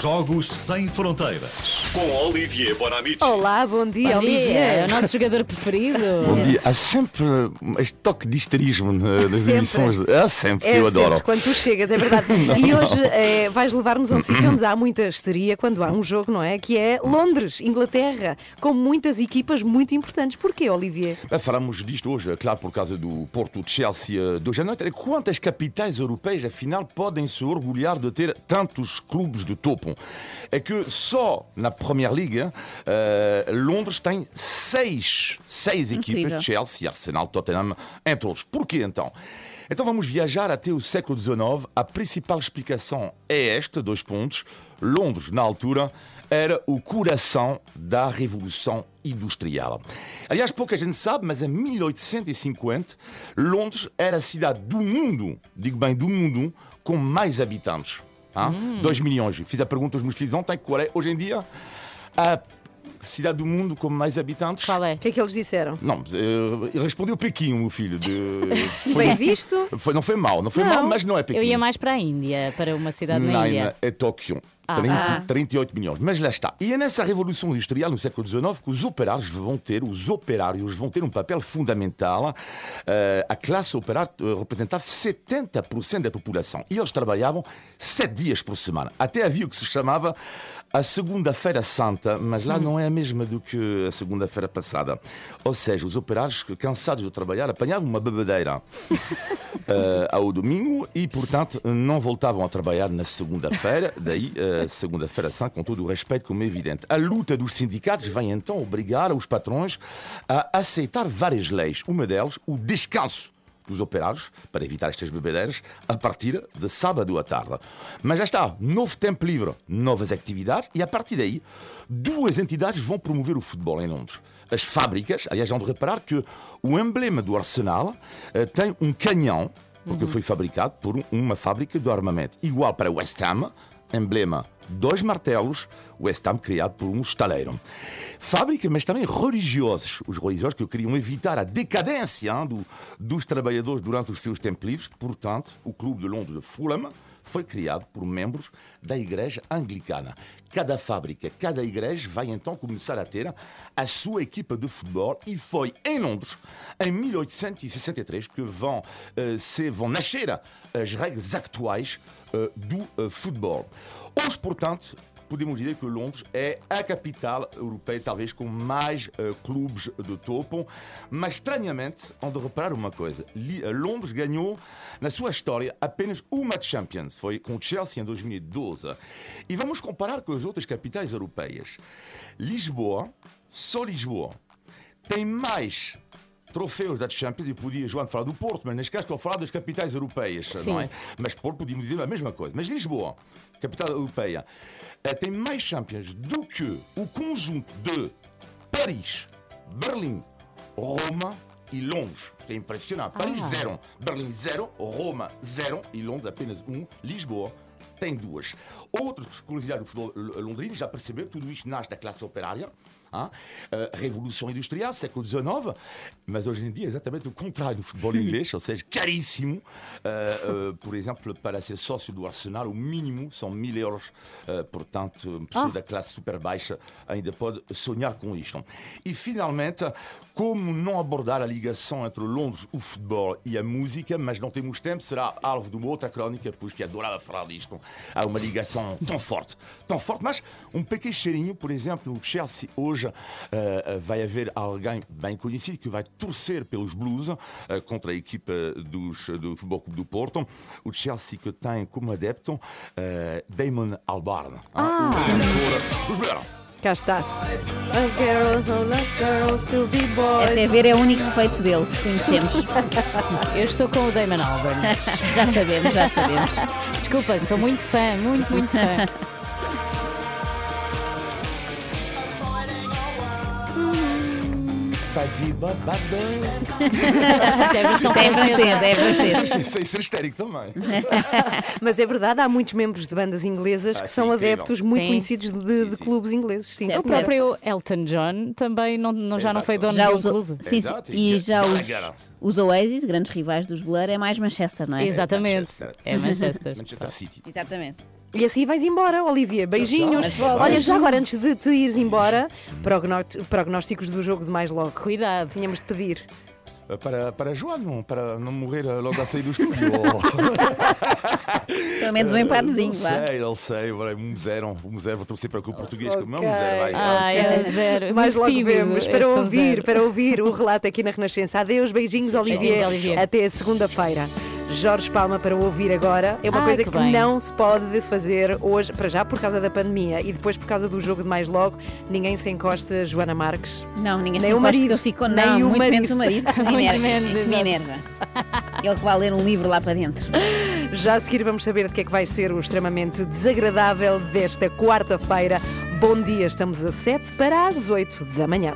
Jogos Sem Fronteiras. Com Olivier Bonamici. Olá, bom dia, Bom dia, é Olivier. o nosso jogador preferido. Bom dia. Há sempre este toque de histerismo na- nas Sempre. emissões. Há sempre, que É eu adoro. sempre quando tu chegas, é verdade. E hoje eh, vais levar-nos a um sítio onde há muita histeria quando há um jogo, não é? Que é Londres, Inglaterra, com muitas equipas muito importantes. Porquê, Olivier? Ah, Falamos disto hoje, é claro, por causa do Porto de Chelsea eh, de hoje à noite. Quantas capitais europeias, afinal, podem se orgulhar de ter tantos clubes de topo? É que só na Premier League, eh, Londres tem seis, seis equipas Incrível. Chelsea, Arsenal, Tottenham, entre outros. Porquê então? Então vamos viajar até o século XIX. A principal explicação é esta, dois pontos. Londres, na altura, era o coração da Revolução Industrial. Aliás, pouca gente sabe, mas em 1850, Londres era a cidade do mundo, digo bem do mundo, com mais habitantes. 2 milhões. Fiz a pergunta aos meus filhos ontem, qual é hoje em dia a cidade do mundo com mais habitantes? Qual é? O que é que eles disseram? Não, eh, respondeu Pequim, o meu filho. De... Bem visto? Foi, não foi mal, não foi Não. mal, mas não é Pequim. Eu ia mais para a Índia, para uma cidade na Não, Índia. é Tóquio. Ah. 30, Ah. 38 milhões. Mas lá está. E é nessa revolução industrial, no século XIX, que os operários vão ter, os operários vão ter um papel fundamental. Eh, a classe operária eh, representava 70% da população. E eles trabalhavam 7 dias por semana. Até havia o que se chamava a Segunda-feira Santa, mas lá não é a mesma do que a segunda-feira passada. Ou seja, os operários, cansados de trabalhar, apanhavam uma bebedeira eh, ao domingo e, portanto, não voltavam a trabalhar na segunda-feira, daí segunda-feira santa, com todo o respeito, como é evidente. A luta dos sindicatos vai então obrigar os patrões a aceitar várias leis. Uma delas, o descanso dos operários, para evitar estas bebedeiras, a partir de sábado à tarde. Mas já está, novo tempo livre, novas atividades, e a partir daí, duas entidades vão promover o futebol em Londres. As fábricas, aliás, vão de reparar que o emblema do Arsenal eh, tem um canhão, porque foi fabricado por um- uma fábrica de armamento. Igual para West Ham, emblema dois martelos, West Ham criado por um estaleiro. Fábrica, mas também religiosos. Os religiosos que queriam evitar a decadência hein, do- dos trabalhadores durante os seus tempos livres. Portanto, o Clube de Londres de Fulham foi criado por membros da Igreja Anglicana. Cada fábrica, cada igreja vai então começar a ter a sua equipa de futebol e foi em Londres, em 1863, que vão, eh, se, vão nascer as regras atuais eh, do eh, futebol. Hoje, portanto, podemos dizer que Londres é a capital europeia, talvez com mais eh, clubes de topo, mas estranhamente, onde reparar uma coisa: eh, Londres ganhou na sua história apenas uma Champions, foi com Chelsea em 2012. E vamos comparar com as outras capitais europeias. Lisboa, só Lisboa, tem mais troféus da Champions, e podia João falar do Porto, mas neste caso estou a falar das capitais europeias, não é? Mas Porto podíamos dizer a mesma coisa. Mas Lisboa, capital europeia, eh, tem mais Champions do que o conjunto de Paris, Berlim, Roma e Londres. É impressionante. Paris, zero. Berlim, zero. Roma, zero. E Londres, apenas um. Lisboa, tem duas. Outras curiosidades do futebol l- londrino, já perceberam que tudo isto nasce da classe operária. Hein? Eh, Revolução Industrial, século XIX, mas hoje em dia é exatamente o contrário do futebol inglês, ou seja, caríssimo. Eh, eh, por exemplo, para ser sócio do Arsenal, o mínimo são mil euros. Portanto, uma pessoa da classe super baixa ainda pode sonhar com isto. E finalmente, como não abordar a ligação entre Londres, o futebol e a música, mas não temos tempo, será alvo de uma outra crónica, pois que adorava falar disto. Há uma ligação tão forte, tão forte, mas um pequeno cheirinho, por exemplo, no Chelsea hoje eh, eh, vai haver alguém bem conhecido que vai torcer pelos Blues eh, contra a equipa dos, do Futebol Clube do Porto. O Chelsea que tem como adepto eh, Damon Albarn, hein, o cantor dos Beatles. Cá está. Até ver é o único defeito dele que conhecemos. Eu estou com o Damon Albarn. já sabemos, já sabemos. Desculpa, sou muito fã, muito, muito fã. É a versão É francesa. francês, é ser histérico também. Mas é verdade, há muitos membros de bandas inglesas Ah, que sim, são incrível. adeptos muito Sim. conhecidos de, Sim, de sim. clubes ingleses. Sim, O senhor. próprio Elton John também não, não- já não foi dono Já de um usou- clube. Sim, sim, Exato, e já os, Gallagher. Os Oasis, grandes rivais dos Blur, é mais Manchester, não é? Exatamente. Manchester. É Manchester. Manchester City. Exatamente. E assim vais embora, Olivia. Beijinhos. Olha, já agora, antes de te ires embora, prognó- prognósticos do jogo de mais logo. Cuidado. Tínhamos de pedir. Uh, Para, para João, não, para não morrer uh, logo a sair do estúdio. Pelo menos um empatezinho, Não vá. sei, não sei. vai, Um zero, um zero. Vou torcer para que o português. Ok. Não, um zero, vai. Ai, é zero. Mais logo tímido vemos. Para ouvir, zero. para ouvir o relato aqui na Renascença. Adeus, beijinhos, Olivier. Beijinhos, Olivier. Até segunda-feira. Jorge Palma para ouvir agora. É uma Ah, coisa que que, não se pode fazer hoje, para já por causa da pandemia e depois por causa do jogo de mais logo. Ninguém se encosta Joana Marques. Não, ninguém Nem se o encosta marido. que ele ficou. Nem Não, o muito marido. menos o marido. Me Muito menos, enerva. Ele que vai ler um livro lá para dentro. Já a seguir vamos saber de que é que vai ser o extremamente desagradável desta quarta-feira. Bom dia, estamos a 7 para as 8 da manhã.